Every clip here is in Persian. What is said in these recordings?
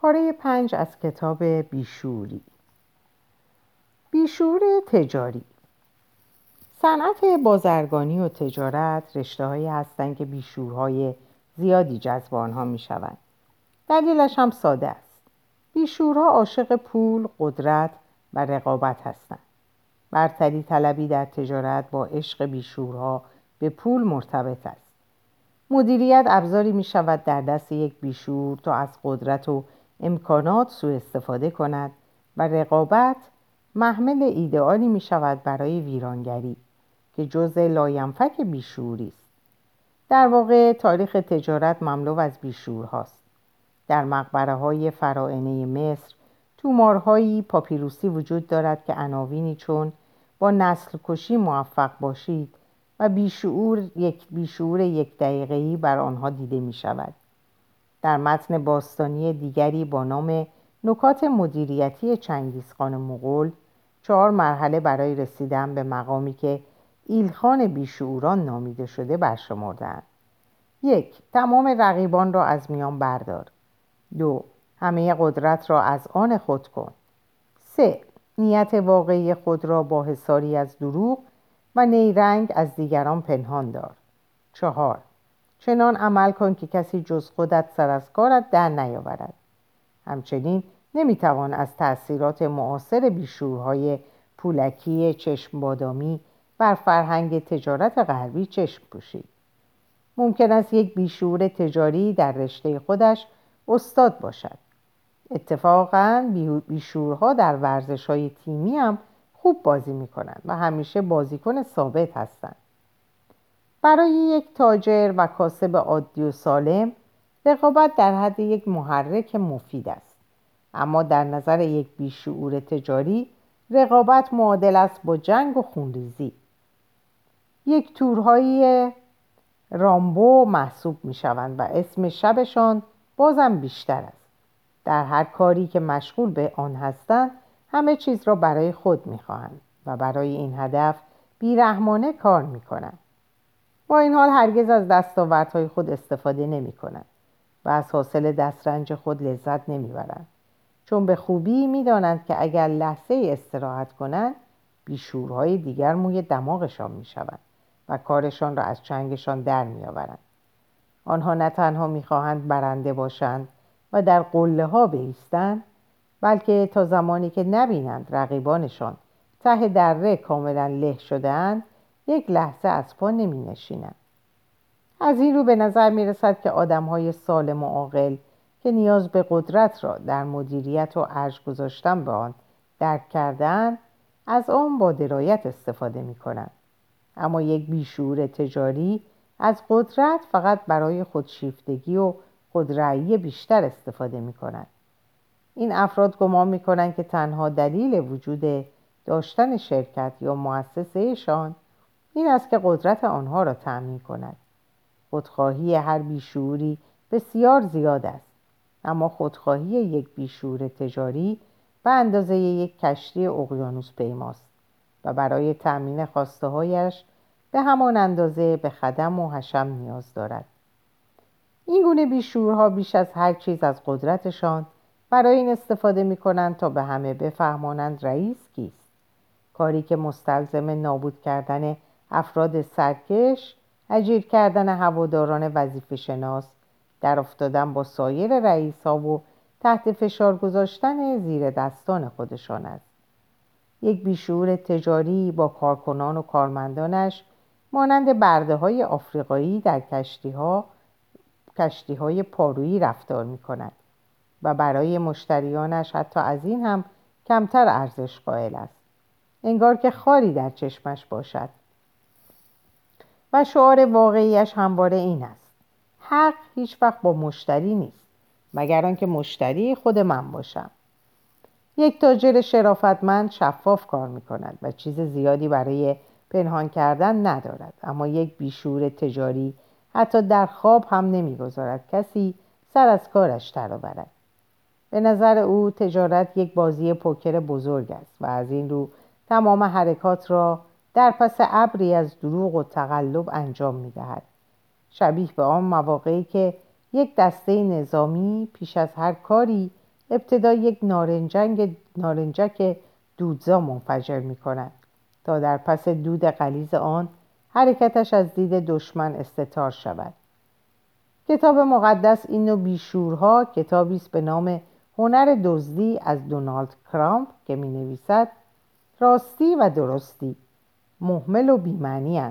پاره پنج از کتاب بیشوری بیشور تجاری صنعت بازرگانی و تجارت رشته هایی هستند که بیشورهای زیادی جذب آنها می شوند. دلیلش هم ساده است. بیشورها عاشق پول، قدرت و رقابت هستند. برتری طلبی در تجارت با عشق بیشورها به پول مرتبط است. مدیریت ابزاری می شود در دست یک بیشعور تا از قدرت و امکانات سوء استفاده کند و رقابت محمل ایدئالی می شود برای ویرانگری که جزء لاینفک بیشعوری است در واقع تاریخ تجارت مملو از بیشعور هاست در مقبره های فراعنه مصر طومارهایی پاپیروسی وجود دارد که عناوینی چون با نسل کشی موفق باشید و بیشعور یک بیشعور یک دقیقه‌ای بر آنها دیده می شود. در متن باستانی دیگری با نام نکات مدیریتی چنگیزخان مغول چهار مرحله برای رسیدن به مقامی که ایلخان بیشعوران نامیده شده برشمردند یک تمام رقیبان را از میان بردار. دو همه قدرت را از آن خود کن. سه نیت واقعی خود را با حساری از دروغ و نیرنگ از دیگران پنهان دار. چهار چنان عمل کن که کسی جز خودت سر از کارت در نیاورد. همچنین نمی‌توان از تأثیرات معاصر بیشورهای پولکی چشم بادامی بر فرهنگ تجارت غربی چشم پوشید. ممکن است یک بیشور تجاری در رشته خودش استاد باشد. اتفاقا بیشورها در ورزش های تیمی هم خوب بازی می کنند و همیشه بازیکن ثابت هستند. برای یک تاجر و کاسب عادی و سالم رقابت در حد یک محرک مفید است. اما در نظر یک بیشعور تجاری رقابت معادل است با جنگ و خونریزی. یک تورهای رامبو محسوب می شوند و اسم شبشان بازم بیشتر است. در هر کاری که مشغول به آن هستند همه چیز را برای خود می خواهند و برای این هدف بیرحمانه کار می کنند با این حال هرگز از دستاوردهای خود استفاده نمی کنند و از حاصل دسترنج خود لذت نمی برند. چون به خوبی می دانند که اگر لحظه استراحت کنند بیشورهای دیگر موی دماغشان می شوند و کارشان را از چنگشان در می آورند. آنها نه تنها می خواهند برنده باشند و در قله ها بیستند بلکه تا زمانی که نبینند رقیبانشان ته دره کاملا له شدهاند یک لحظه از پا نمی نشینند. از این رو به نظر می رسد که آدم های سالم و عاقل که نیاز به قدرت را در مدیریت و ارج گذاشتن به آن درک کردن از آن با درایت استفاده می کنند. اما یک بیشور تجاری از قدرت فقط برای خودشیفتگی و خودرأیی بیشتر استفاده می کند. این افراد گمان می کنند که تنها دلیل وجود داشتن شرکت یا مؤسسهشان این است که قدرت آنها را تأمین کند. خودخواهی هر بیشوری بسیار زیاد است. اما خودخواهی یک بیشور تجاری به اندازه یک کشتی اقیانوس پیماست و برای تأمین خواسته هایش به همان اندازه به خدم و حشم نیاز دارد این گونه بیشورها بیش از هر چیز از قدرتشان برای این استفاده می کنند تا به همه بفهمانند رئیس کیست کاری که مستلزم نابود کردن افراد سرکش اجیر کردن هواداران وظیفه شناس. در افتادن با سایر رئیس ها و تحت فشار گذاشتن زیر دستان خودشان است. یک بیشور تجاری با کارکنان و کارمندانش مانند برده های آفریقایی در کشتی ها کشتی های پارویی رفتار می کند و برای مشتریانش حتی از این هم کمتر ارزش قائل است. انگار که خاری در چشمش باشد. و شعار واقعیش همواره این است. حق هیچ وقت با مشتری نیست مگر آنکه مشتری خود من باشم. یک تاجر شرافتمند شفاف کار می کند و چیز زیادی برای پنهان کردن ندارد. اما یک بیشور تجاری حتی در خواب هم نمی‌گذارد کسی سر از کارش درآورد. به نظر او تجارت یک بازی پوکر بزرگ است و از این رو تمام حرکات را در پس ابری از دروغ و تقلب انجام می دهد. شبیه به آن مواقعی که یک دسته نظامی پیش از هر کاری ابتدا یک نارنجنگ نارنجک دودزا منفجر می کند تا در پس دود قلیز آن حرکتش از دید دشمن استتار شود کتاب مقدس این نوع بیشورها کتابی است به نام هنر دزدی از دونالد کرامپ که می نویسد راستی و درستی محمل و بیمعنی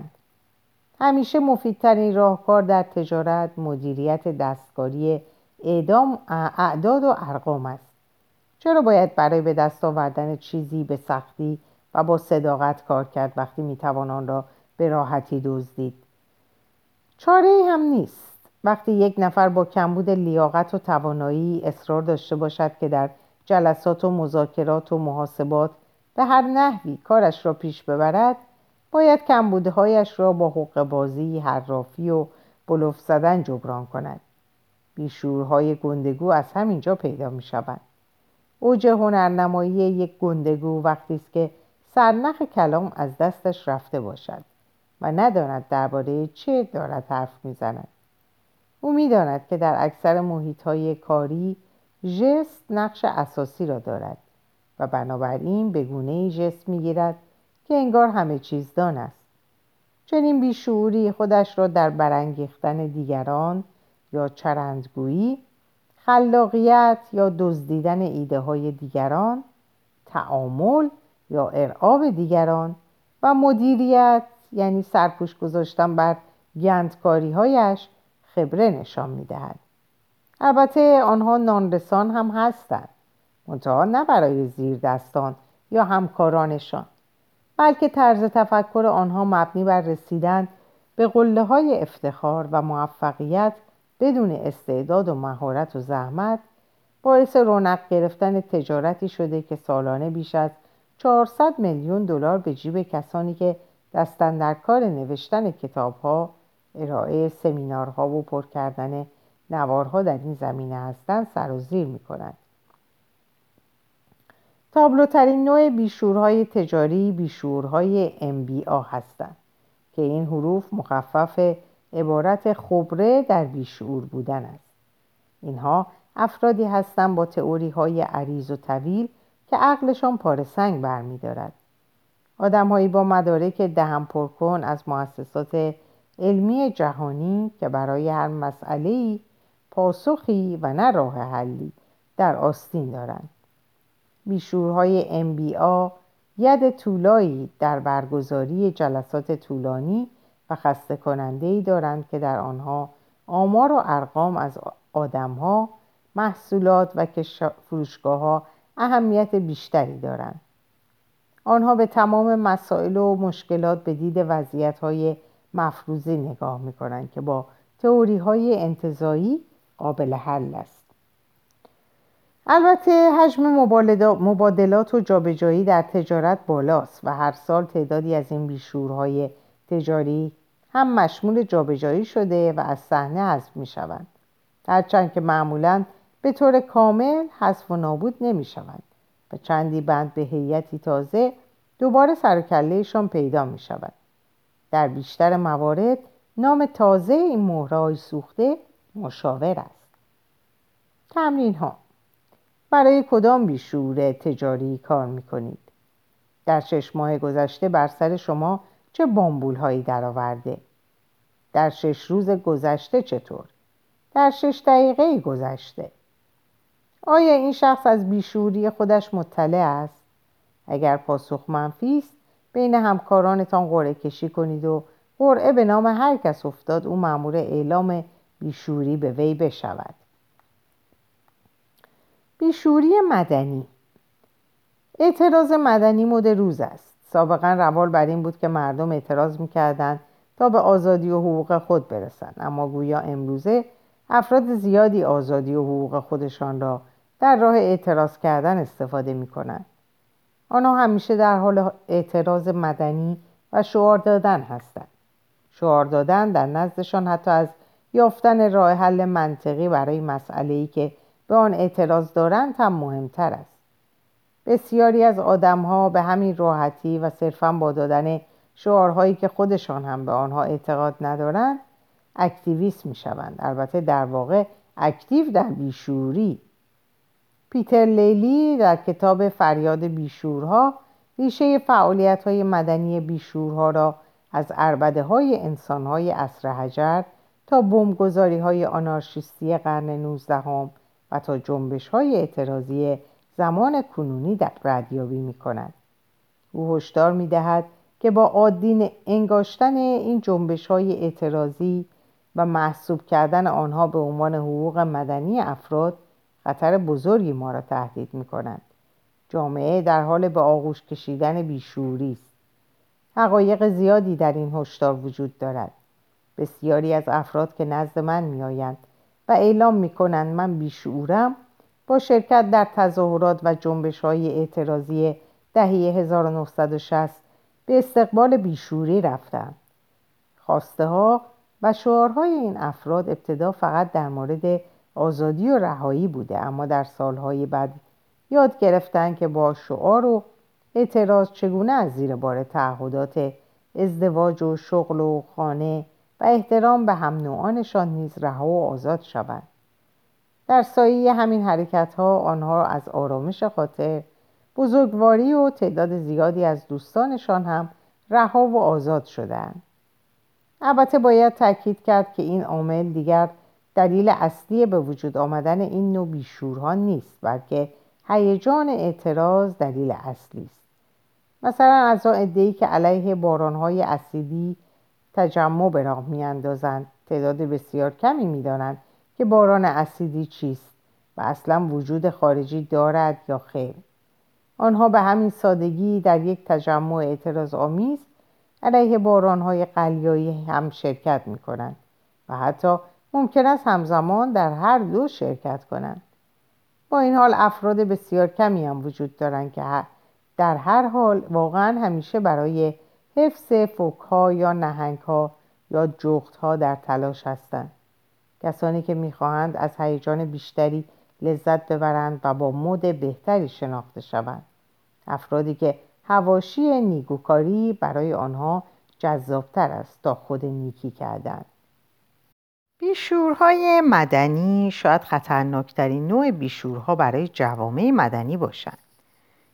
همیشه مفیدترین راهکار در تجارت مدیریت دستکاری اعدام اعداد و ارقام است. چرا باید برای به دست آوردن چیزی به سختی و با صداقت کار کرد وقتی می‌توان آن را به راحتی دزدید؟ چاره ای هم نیست. وقتی یک نفر با کمبود لیاقت و توانایی اصرار داشته باشد که در جلسات و مذاکرات و محاسبات به هر نحوی کارش را پیش ببرد باید کمبودهایش را با حق بازی، حرافی و بلوف زدن جبران کند بیشورهای گندگو از همینجا پیدا می شود. اوج هنرنمایی یک گندگو وقتی است که سرنخ کلام از دستش رفته باشد و نداند درباره چه دارد حرف می‌زند او می‌داند که در اکثر محیط های کاری ژست نقش اساسی را دارد و بنابراین به گونه ژست می‌گیرد که انگار همه چیز دان است. چنین بیشعوری خودش را در برانگیختن دیگران یا چرندگویی خلاقیت یا دزدیدن ایده های دیگران تعامل یا ارعاب دیگران و مدیریت یعنی سرپوش گذاشتن بر گندکاری هایش خبره نشان می‌دهد. البته آنها نانرسان هم هستند منتها نه برای زیر دستان یا همکارانشان. بلکه طرز تفکر آنها مبنی بر رسیدن به قله های افتخار و موفقیت بدون استعداد و مهارت و زحمت باعث رونق گرفتن تجارتی شده که سالانه بیش از 400 میلیون دلار به جیب کسانی که دستن در کار نوشتن کتابها، ارائه سمینارها و پر کردن نوارها در این زمینه هستند سر و زیر می کنند. تابلوترین نوع بیشورهای تجاری بیشورهای MBA هستند که این حروف مخفف عبارت خبره در بیشعور بودن است. اینها افرادی هستند با تئوری های عریض و طویل که عقلشان پاره سنگ برمیدارد. آدمهایی با مدارک دهم پرکن از مؤسسات علمی جهانی که برای هر مسئله پاسخی و نه راه حلی در آستین دارند. بیشورهای MBA ید طولایی در برگزاری جلسات طولانی و خسته کننده ای دارند که در آنها آمار و ارقام از آدمها، محصولات و فروشگاه ها اهمیت بیشتری دارند. آنها به تمام مسائل و مشکلات به دید وضعیت های مفروضی نگاه می کنند که با تئوری های انتظایی قابل حل است. البته حجم مبادلات و جابجایی در تجارت بالاست و هر سال تعدادی از این بیشورهای تجاری هم مشمول جابجایی شده و از صحنه حذف می شوند هرچند که معمولا به طور کامل حذف و نابود نمی شوند و چندی بند به هیئتی تازه دوباره سرکلهشان پیدا می شود در بیشتر موارد نام تازه این مهرهای سوخته مشاور است. تمرین ها برای کدام بیشور تجاری کار می کنید؟ در شش ماه گذشته بر سر شما چه بامبول هایی درآورده؟ در شش روز گذشته چطور؟ در شش دقیقه گذشته آیا این شخص از بیشوری خودش مطلع است؟ اگر پاسخ منفی است بین همکارانتان قرعه کشی کنید و قرعه به نام هر کس افتاد او مأمور اعلام بیشوری به وی بشود بیشوری مدنی اعتراض مدنی مد روز است سابقا روال بر این بود که مردم اعتراض می‌کردند تا به آزادی و حقوق خود برسند اما گویا امروزه افراد زیادی آزادی و حقوق خودشان را در راه اعتراض کردن استفاده می کنند. آنها همیشه در حال اعتراض مدنی و شعار دادن هستند. شعار دادن در نزدشان حتی از یافتن راه حل منطقی برای مسئله‌ای که به آن اعتراض دارند هم مهمتر است. بسیاری از آدمها به همین راحتی و صرفا با دادن شعارهایی که خودشان هم به آنها اعتقاد ندارند activist می شوند البته در واقع active در بیشعوری پیتر لیلی در کتاب فریاد بیشعورها ریشه فعالیت های مدنی بیشعورها را از عربده های انسان های عصر حجر تا بمبگذاری های آنارشیستی قرن نوزدهم و تا جنبش های اعتراضی زمان کنونی در ردیابی می کند. او هشدار می دهد که با عادی انگاشتن این جنبش های اعتراضی و محسوب کردن آنها به عنوان حقوق مدنی افراد خطر بزرگی ما را تهدید می کند. جامعه در حال به آغوش کشیدن بیشوری است. حقایق زیادی در این هشدار وجود دارد. بسیاری از افراد که نزد من میآیند و اعلام می کنند من بیشعورم با شرکت در تظاهرات و جنبش های اعتراضی دهه 1960 به استقبال بیشوری رفتند. خواسته ها و شعارهای این افراد ابتدا فقط در مورد آزادی و رهایی بوده اما در سالهای بعد یاد گرفتن که با شعار و اعتراض چگونه از زیر بار تعهدات ازدواج و شغل و خانه و احترام به هم نوعانشان نیز رها و آزاد شوند. در سایه همین حرکت ها آنها از آرامش خاطر بزرگواری و تعداد زیادی از دوستانشان هم رها و آزاد شدند البته باید تاکید کرد که این عامل دیگر دلیل اصلی به وجود آمدن این نوع بیشورها نیست بلکه هیجان اعتراض دلیل اصلی است. مثلا از آن ادهی که علیه بارانهای اسیدی تجمع به راه میاندازند. تعداد بسیار کمی می‌دانند که باران اسیدی چیست و اصلا وجود خارجی دارد یا خیر. آنها به همین سادگی در یک تجمع اعتراض آمیز علیه بارانهای قلیایی هم شرکت می کنند و حتی ممکن است همزمان در هر دو شرکت کنند. با این حال افراد بسیار کمی هم وجود دارند که در هر حال واقعا همیشه برای حفظ فوکها یا نهنگها یا جغتها در تلاش هستند. کسانی که می‌خواهند از هیجان بیشتری لذت ببرند و با مد بهتری شناخته شوند. افرادی که هواشی نیگوکاری برای آنها جذابتر است تا خود نیکی کردن بیشورهای مدنی شاید خطرناکترین نوع بیشورها برای جوامع مدنی باشند.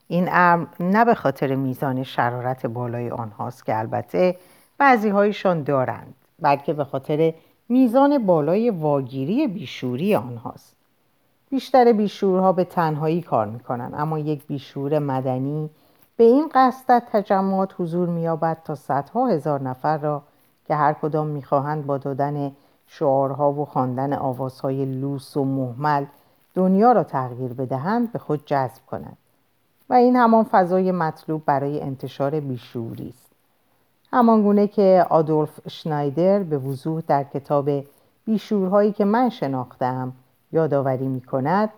این امر نه به خاطر میزان شرارت بالای آنهاست که البته بعضی هایشان دارند بلکه به خاطر میزان بالای واگیری بیشوری آنهاست. بیشتر بیشورها به تنهایی کار می‌کنند اما یک بیشور مدنی به این قصد در تجمعات حضور مییابد تا صدها هزار نفر را که هر کدام می‌خواهند با دادن شعارها و خواندن آوازهای لوس و محمل دنیا را تغییر بدهند به خود جذب کنند. این همان فضای مطلوب برای انتشار بیشوری است. همان گونه که آدولف شنایدر به وضوح در کتاب بیشورهایی که من شناختم یادآوری می کند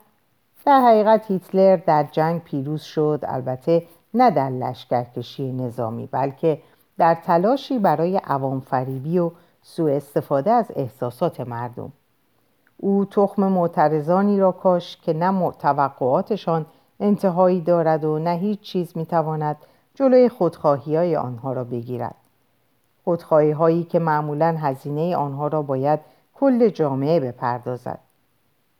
در حقیقت هیتلر در جنگ پیروز شد البته نه در لشکرکشی نظامی بلکه در تلاشی برای عوام فریبی و سوء استفاده از احساسات مردم. او تخم معترضانی را کاش که نه توقعاتشان انتهایی دارد و نه هیچ چیز می‌تواند جلوی خودخواهی های آنها را بگیرد خودخواهی هایی که معمولا هزینه آنها را باید کل جامعه بپردازد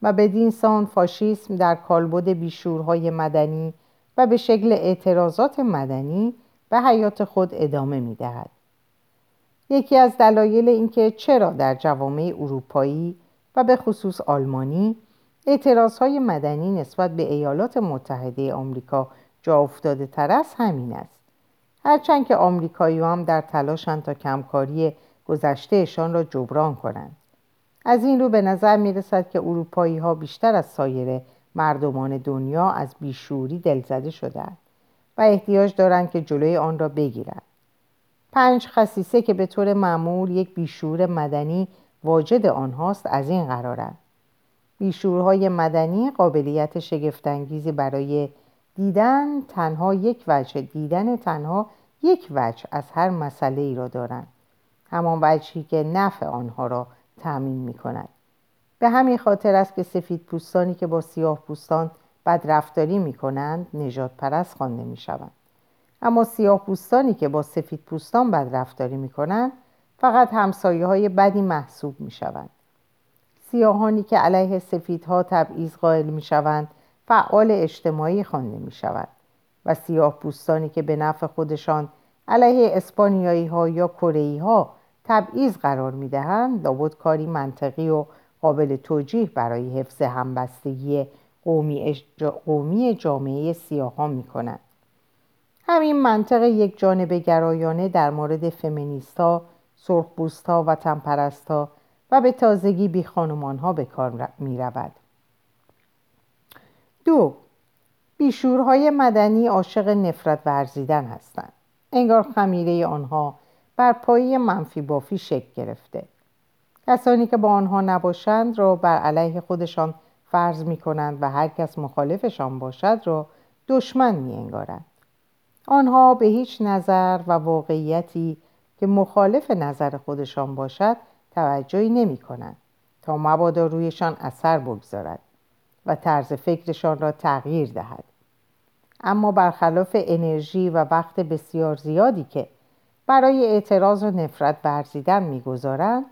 و بدین سان فاشیسم در کالبد بیشورهای مدنی و به شکل اعتراضات مدنی به حیات خود ادامه می دهد. یکی از دلایل اینکه چرا در جوامع اروپایی و به خصوص آلمانی اعتراض های مدنی نسبت به ایالات متحده آمریکا جا افتاده تر است همین است. هرچند که آمریکایی هم در تلاشند تا کمکاری گذشتهشان را جبران کنند. از این رو به نظر می رسد که اروپایی ها بیشتر از سایر مردمان دنیا از بیشوری دلزده شدند و احتیاج دارند که جلوی آن را بگیرند. پنج خصیصه که به طور معمول یک بیشور مدنی واجد آنهاست از این قرارند. بیشورهای مدنی قابلیت شگفتانگیزی برای دیدن تنها یک وجه دیدن تنها یک وجه از هر مسئله ای را دارند. همان وجهی که نفع آنها را تأمین می کند به همین خاطر است که سفید پوستانی که با سیاه پوستان بدرفتاری می کنند نجات پرست خوانده می شوند اما سیاه پوستانی که با سفید پوستان بدرفتاری می کنند فقط همسایه های بدی محسوب می شوند سیاهانی که علیه سفیدها تبعیض قائل می شوند فعال اجتماعی خوانده می شود و سیاه پوستانی که به نفع خودشان علیه اسپانیایی ها یا کره ها تبعیض قرار می دهند لابد کاری منطقی و قابل توجیه برای حفظ همبستگی قومی, قومی جامعه سیاهان می کنند. همین منطق یک جانب گرایانه در مورد فمینیست ها، و تنپرست و به تازگی بی خانمان ها به کار می رود. دو بیشورهای مدنی عاشق نفرت ورزیدن هستند. انگار خمیره آنها بر پایی منفی بافی شکل گرفته. کسانی که با آنها نباشند را بر علیه خودشان فرض می کنند و هر کس مخالفشان باشد را دشمن می انگارند. آنها به هیچ نظر و واقعیتی که مخالف نظر خودشان باشد توجهی نمی کنند تا مبادا رویشان اثر بگذارد و طرز فکرشان را تغییر دهد. اما برخلاف انرژی و وقت بسیار زیادی که برای اعتراض و نفرت ورزیدن می‌گذارند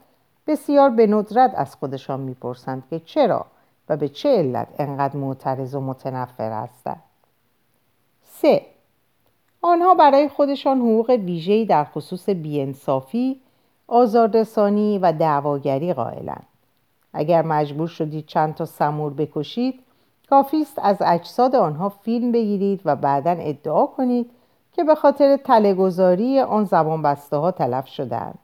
بسیار به ندرت از خودشان می‌پرسند که چرا و به چه علت انقدر معترض و متنفر هستند. سه آنها برای خودشان حقوق ویژه‌ای در خصوص بیانصافی آزاردسانی و دعواگری قائلند اگر مجبور شدید چند تا سمور بکشید کافی است از اجساد آنها فیلم بگیرید و بعدا ادعا کنید که به خاطر تلهگذاری آن زبان بسته ها تلف شدند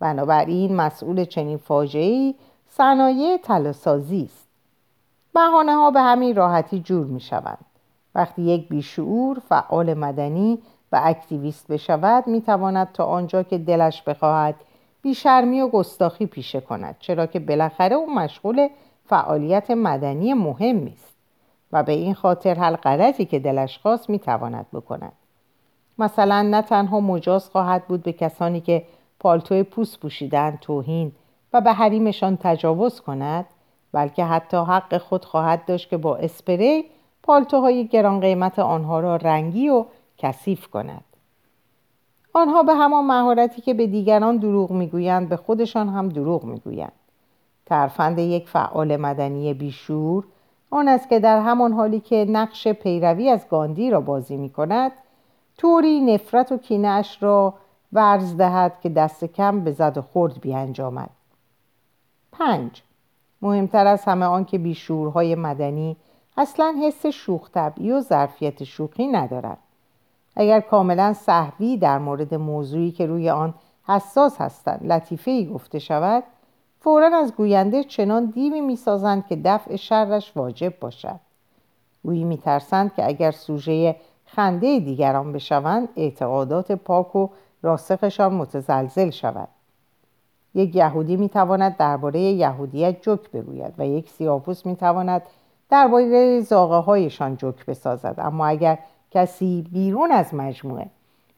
بنابراین مسئول چنین فاجعه‌ای صنایع تلاسازی است. بهانه ها به همین راحتی جور می شوند وقتی یک بیشعور فعال مدنی و اکتیویست بشود می تواند تا آنجا که دلش بخواهد بیشرمی و گستاخی پیشه کند چرا که بالاخره او مشغول فعالیت مدنی مهمی است و به این خاطر هر غلطی که دلش خواست می‌تواند بکند. مثلا نه تنها مجاز خواهد بود به کسانی که پالتوی پوست پوشیدن توهین و به حریمشان تجاوز کند بلکه حتی حق خود خواهد داشت که با اسپری پالتوهای گران قیمت آنها را رنگی و کثیف کند. آنها به همان مهارتی که به دیگران دروغ می‌گویند به خودشان هم دروغ می‌گویند. ترفند یک فعال مدنی بیشور آن است که در همان حالی که نقش پیروی از گاندی را بازی می کند طوری نفرت و کینش را ورز دهد که دست کم به زد و خورد بیانجامد. پنج مهمتر از همه آن که بیشورهای مدنی اصلا حس شوخ طبعی و ظرفیت شوخی ندارد. اگر کاملا صحوی در مورد موضوعی که روی آن حساس هستند لطیفه ای گفته شود فورا از گوینده چنان دیوی می‌سازند که دفع شرش واجب باشد. گویی میترسند که اگر سوژه خنده دیگران بشوند اعتقادات پاک و راسخشان متزلزل شود. یک یهودی می‌تواند درباره یهودیت جوک بگوید و یک سیاپوس می‌تواند درباره زاغه هایشان جوک بسازد. اما اگر کسی بیرون از مجموعه.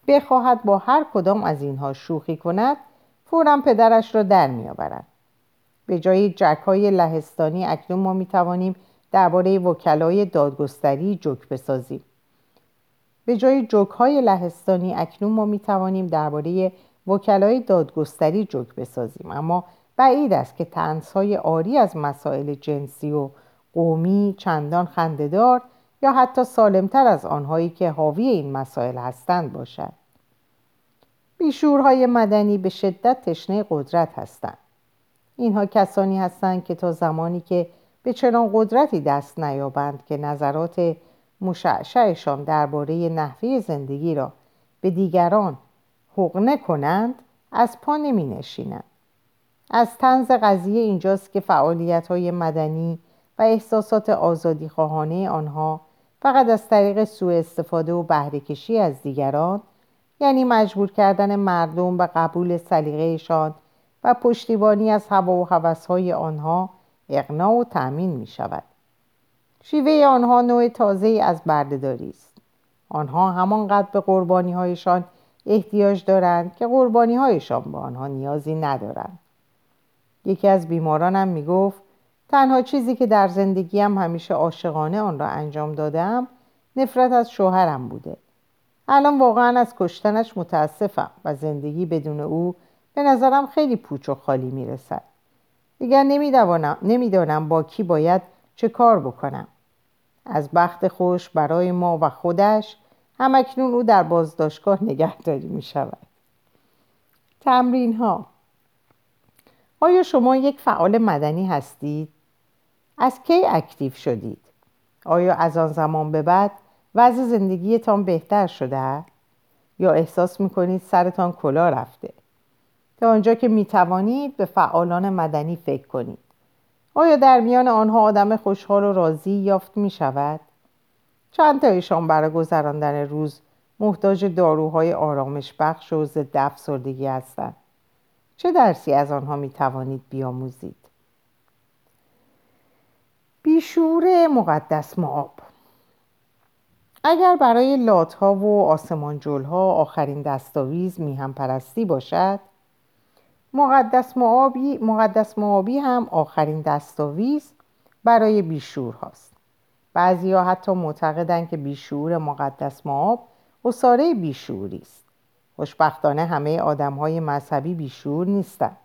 بخواهد با هر کدام از اینها شوخی کند فورا پدرش را در میآورد. به جای جک های لهستانی اکنون ما می توانیم درباره وکلای دادگستری جوک بسازیم. به جای جوک های لهستانی اکنون ما می توانیم درباره وکلای دادگستری جوک بسازیم. اما بعید است که های آری از مسائل جنسی و قومی چندان خندهدار یا حتی سالمتر از آنهایی که حاوی این مسائل هستند باشد بیشورهای مدنی به شدت تشنه قدرت هستند اینها کسانی هستند که تا زمانی که به چنان قدرتی دست نیابند که نظرات مشعشعشان درباره نحوه زندگی را به دیگران حقنه کنند از پا نمی نشینند. از تنز قضیه اینجاست که فعالیت های مدنی و احساسات آزادی خواهانه آنها فقط از طریق سوء استفاده و بهرهکشی از دیگران یعنی مجبور کردن مردم به قبول سلیقهشان و پشتیبانی از هوا و هوسهای آنها اقنا و تأمین می شود شیوه آنها نوع تازه از بردهداری است. آنها همانقدر به قربانی هایشان احتیاج دارند که قربانی هایشان به آنها نیازی ندارند. یکی از بیمارانم می گفت تنها چیزی که در زندگیم همیشه عاشقانه آن را انجام دادم نفرت از شوهرم بوده. الان واقعا از کشتنش متاسفم و زندگی بدون او به نظرم خیلی پوچ و خالی می‌رسد. دیگر نمی‌دانم با کی باید چه کار بکنم. از بخت خوش برای ما و خودش همکنون او در بازداشتگاه نگهداری می شود تمرین ها آیا شما یک فعال مدنی هستید؟ از کی اکتیو شدید؟ آیا از آن زمان به بعد وضع زندگیتان بهتر شده؟ یا احساس می‌کنید سرتان کلا رفته؟ تا آنجا که می‌توانید به فعالان مدنی فکر کنید آیا در میان آنها آدم خوشحال و راضی یافت می شود؟ چند تایشان برای گذراندن روز محتاج داروهای آرامش بخش و ضد افسردگی هستند؟ چه درسی از آنها می توانید بیاموزید؟ بیشور مقدس معاب اگر برای لاتها و آسمانجلها آخرین دستاویز میهم پرستی باشد مقدس معابی, مقدس معابی هم آخرین دستاویز برای بیشور هاست. بعضی ها حتی معتقدند که بیشور مقدس معاب اصاره بیشوری است. خوشبختانه همه آدم های مذهبی بیشور نیستند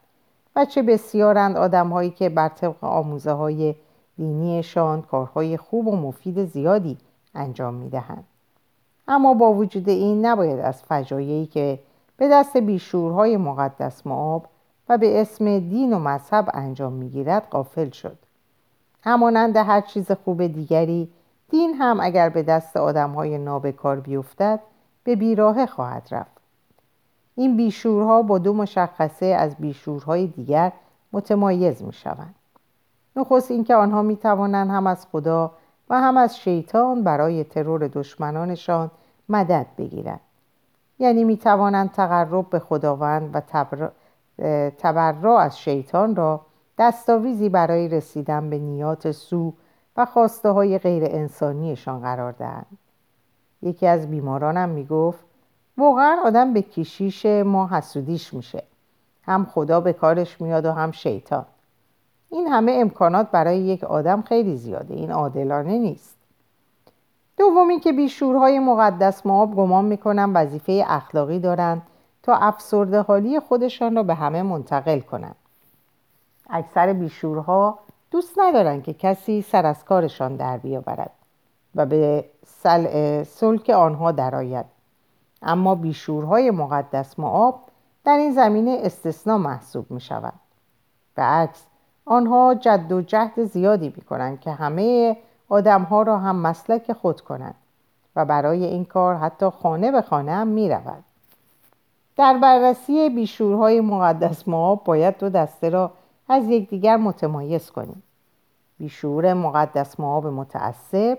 و چه بسیارند آدم هایی که بر طبق آموزه های دینیشان کارهای خوب و مفید زیادی انجام می دهند. اما با وجود این نباید از فجایعی که به دست بیشورهای مقدس معاب و به اسم دین و مذهب انجام می‌گیرد قافل شد. همانند هر چیز خوب دیگری دین هم اگر به دست آدم های نابکار بیفتد به بیراه خواهد رفت. این بیشورها با دو مشخصه از بیشورهای دیگر متمایز می شوند نخست اینکه آنها می توانند هم از خدا و هم از شیطان برای ترور دشمنانشان مدد بگیرند. یعنی می توانند تقرب به خداوند و تبرع از شیطان را دستاویزی برای رسیدن به نیات سو و خواسته های غیر انسانیشان قرار دهند. یکی از بیمارانم می‌گفت واقعا آدم به کشیش ما حسودیش میشه. هم خدا به کارش میاد و هم شیطان. این همه امکانات برای یک آدم خیلی زیاده. این عادلانه نیست. دومی که بیشورهای مقدس معاب گمان می‌کنن وظیفه اخلاقی دارند تا افسرده حالی خودشان را به همه منتقل کنند اکثر بیشورها دوست ندارند که کسی سر از کارشان در بیاورد و به سل... سلک آنها درآید. اما بیشورهای مقدس معاب در این زمینه استثنا محسوب می شود به عکس آنها جد و جهد زیادی می کنند که همه آدمها را هم مسلک خود کنند و برای این کار حتی خانه به خانه هم می رود. در بررسی بیشورهای مقدس ما باید دو دسته را از یکدیگر متمایز کنیم بیشور مقدس به متعصب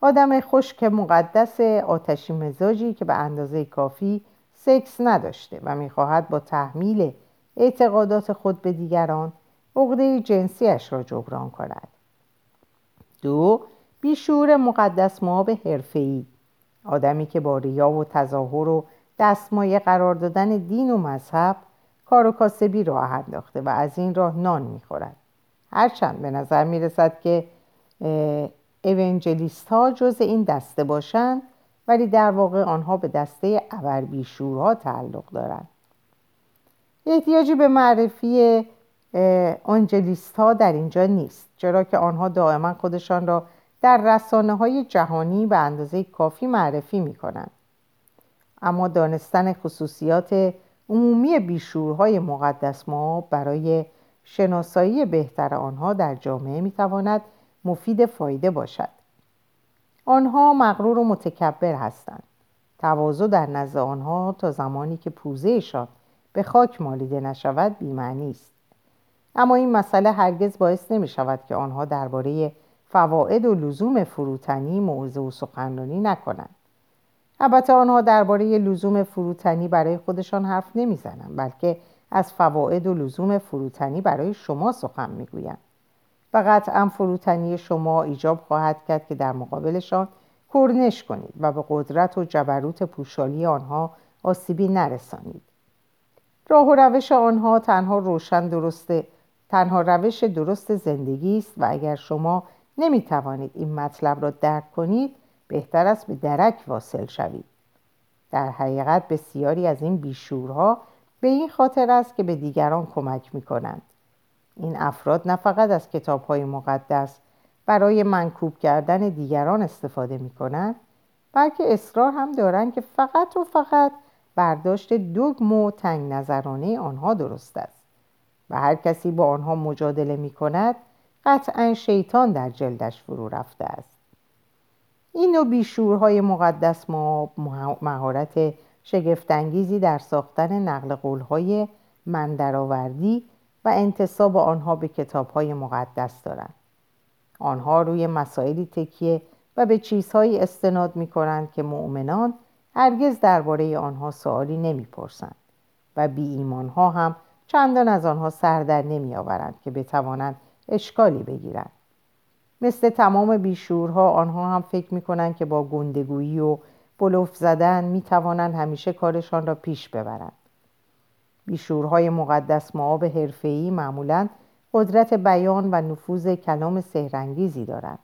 آدم خشک مقدس آتشی مزاجی که به اندازه کافی سکس نداشته و می‌خواهد با تحمیل اعتقادات خود به دیگران عقده جنسیش را جبران کند. دو بیشور مقدس به حرفه‌ای. آدمی که با ریا و تظاهر و دستمایه قرار دادن دین و مذهب کار و کاسبی راه انداخته و از این راه نان می‌خورد. هرچند به نظر می‌رسد که اونجلیست ها جز این دسته باشند ولی در واقع آنها به دسته ابربیشورها تعلق دارند. احتیاجی به معرفی آنجلیست ها در اینجا نیست چرا که آنها دائما خودشان را در رسانه های جهانی به اندازه کافی معرفی می کنند اما دانستن خصوصیات عمومی بیشورهای مقدس ما برای شناسایی بهتر آنها در جامعه می‌تواند مفید فایده باشد. آنها مغرور و متکبر هستند. تواضع در نزد آنها تا زمانی که پوزهشان به خاک مالیده نشود بیمعنی است. اما این مسئله هرگز باعث نمی شود که آنها درباره فواید و لزوم فروتنی موضوع و سخنرانی نکنند. البته آنها درباره لزوم فروتنی برای خودشان حرف نمی‌زنند بلکه از فواید و لزوم فروتنی برای شما سخن می‌گویند. و قطعا فروتنی شما ایجاب خواهد کرد که در مقابلشان کرنش کنید و به قدرت و جبروت پوشالی آنها آسیبی نرسانید. راه و روش آنها تنها روشن درسته تنها روش درست زندگی است و اگر شما نمی توانید این مطلب را درک کنید بهتر است به درک واصل شوید. در حقیقت بسیاری از این بیشورها به این خاطر است که به دیگران کمک می کنند این افراد نه فقط از کتاب های مقدس برای منکوب کردن دیگران استفاده می کنند بلکه اصرار هم دارند که فقط و فقط برداشت دوگم و تنگ نظرانه آنها درست است. و هر کسی با آنها مجادله می کند قطعا شیطان در جلدش فرو رفته است. این نوع بیشورهای مقدس ما مهارت شگفتانگیزی در ساختن نقل قولهای مندرآوردی و انتصاب آنها به کتابهای مقدس دارند. آنها روی مسائلی تکیه و به چیزهایی استناد می کنند که مؤمنان هرگز درباره آنها سوالی نمی‌پرسند و بی ایمان ها هم چندان از آنها سر در نمی آورند که بتوانند اشکالی بگیرند. مثل تمام بیشورها آنها هم فکر می کنند که با گندگویی و بلوف زدن می توانند همیشه کارشان را پیش ببرند. بیشورهای مقدس معاب حرفه‌ای معمولا قدرت بیان و نفوذ کلام سهرنگیزی دارند.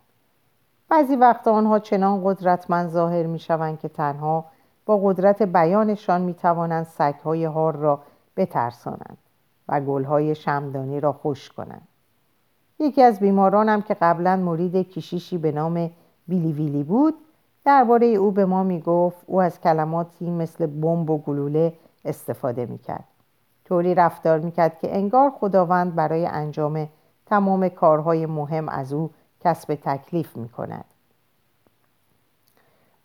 بعضی وقت آنها چنان قدرتمند ظاهر می شوند که تنها با قدرت بیانشان می توانند سگهای هار را بترسانند. و گلهای شمدانی را خوش کنند. یکی از بیمارانم که قبلا مرید کشیشی به نام بیلی ویلی بود درباره او به ما می گفت او از کلماتی مثل بمب و گلوله استفاده می کرد طوری رفتار می کرد که انگار خداوند برای انجام تمام کارهای مهم از او کسب تکلیف می کند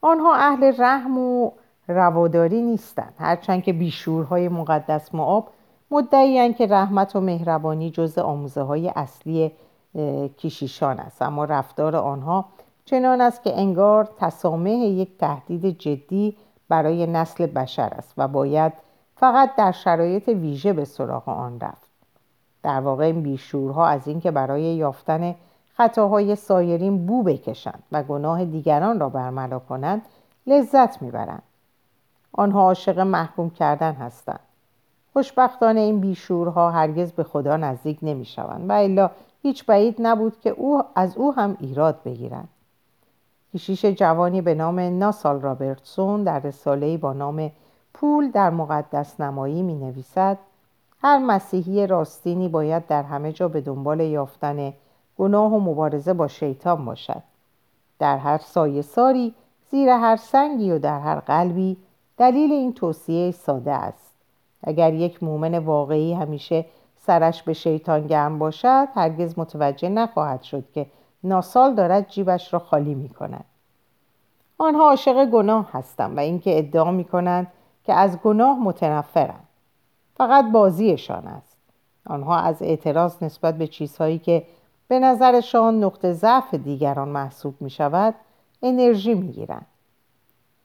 آنها اهل رحم و رواداری نیستند هرچند که بیشورهای مقدس معاب مدعیان که رحمت و مهربانی جز آموزه های اصلی کشیشان است. اما رفتار آنها چنان است که انگار تسامح یک تهدید جدی برای نسل بشر است و باید فقط در شرایط ویژه به سراغ آن رفت. در واقع این بیشورها از اینکه برای یافتن خطاهای سایرین بو بکشند و گناه دیگران را برملا کنند لذت می‌برند. آنها عاشق محکوم کردن هستند. خوشبختانه این بیشورها هرگز به خدا نزدیک نمی‌شوند و الا هیچ بعید نبود که او از او هم ایراد بگیرند. کشیش جوانی به نام ناسال رابرتسون در رساله‌ای با نام پول در مقدس نمایی می نویسد هر مسیحی راستینی باید در همه جا به دنبال یافتن گناه و مبارزه با شیطان باشد. در هر سایه ساری زیر هر سنگی و در هر قلبی دلیل این توصیه ساده است. اگر یک مؤمن واقعی همیشه سرش به شیطان گرم باشد هرگز متوجه نخواهد شد که ناسال دارد جیبش را خالی می کند آنها عاشق گناه هستند و اینکه ادعا می کنند که از گناه متنفرند. فقط بازیشان است. آنها از اعتراض نسبت به چیزهایی که به نظرشان نقطه ضعف دیگران محسوب می شود انرژی می گیرند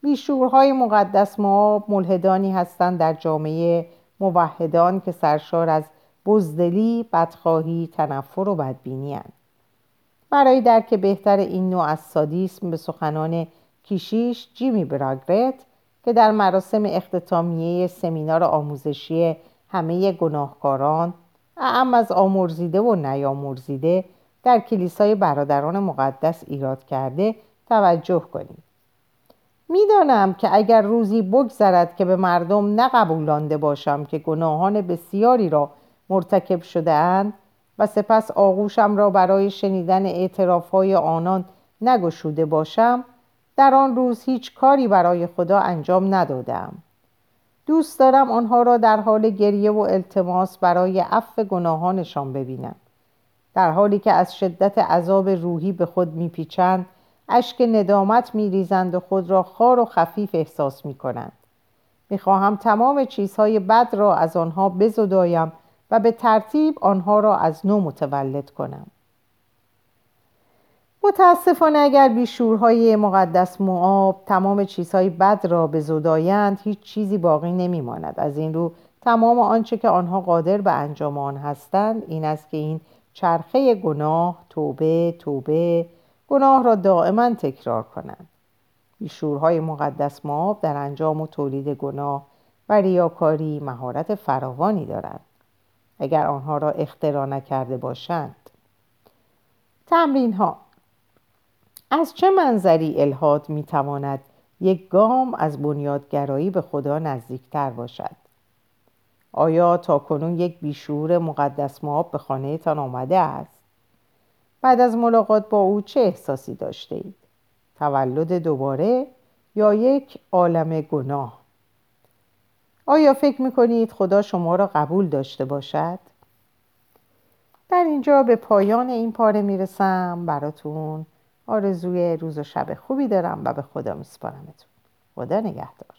بیشورهای مقدس ما ملحدانی هستند در جامعه موحدان که سرشار از بزدلی، بدخواهی، تنفر و بدبینی هستند. برای درک بهتر این نوع از سادیسم به سخنان کیشیش جیمی براگرت که در مراسم اختتامیه سمینار آموزشی همه گناهکاران اعم از آمرزیده و نیامرزیده در کلیسای برادران مقدس ایراد کرده توجه کنید می‌دانم که اگر روزی بگذرد که به مردم نقبولانده باشم که گناهان بسیاری را مرتکب شده اند و سپس آغوشم را برای شنیدن اعترافهای آنان نگشوده باشم در آن روز هیچ کاری برای خدا انجام ندادم دوست دارم آنها را در حال گریه و التماس برای عفو گناهانشان ببینم در حالی که از شدت عذاب روحی به خود میپیچند اشک ندامت میریزند و خود را خار و خفیف احساس می‌کنند. می‌خواهم تمام چیزهای بد را از آنها بزدایم و به ترتیب آنها را از نو متولد کنم. متاسفانه اگر بیشورهای مقدس معاب تمام چیزهای بد را به زدایند هیچ چیزی باقی نمیماند. از این رو تمام آنچه که آنها قادر به انجام آن هستند این است که این چرخه گناه توبه توبه گناه را دائما تکرار کنند. بیشورهای مقدس معاب در انجام و تولید گناه و ریاکاری مهارت فراوانی دارند. اگر آنها را اختراع نکرده باشند. تمرین ها از چه منظری الهاد می تواند یک گام از بنیادگرایی به خدا نزدیکتر باشد؟ آیا تا کنون یک بیشور مقدس ماب به خانهتان آمده است؟ بعد از ملاقات با او چه احساسی داشته اید؟ تولد دوباره یا یک عالم گناه؟ آیا فکر می‌کنید خدا شما را قبول داشته باشد؟ در اینجا به پایان این پاره می‌رسم براتون آرزوی روز و شب خوبی دارم و به خدا میسپارمتون خدا نگهدار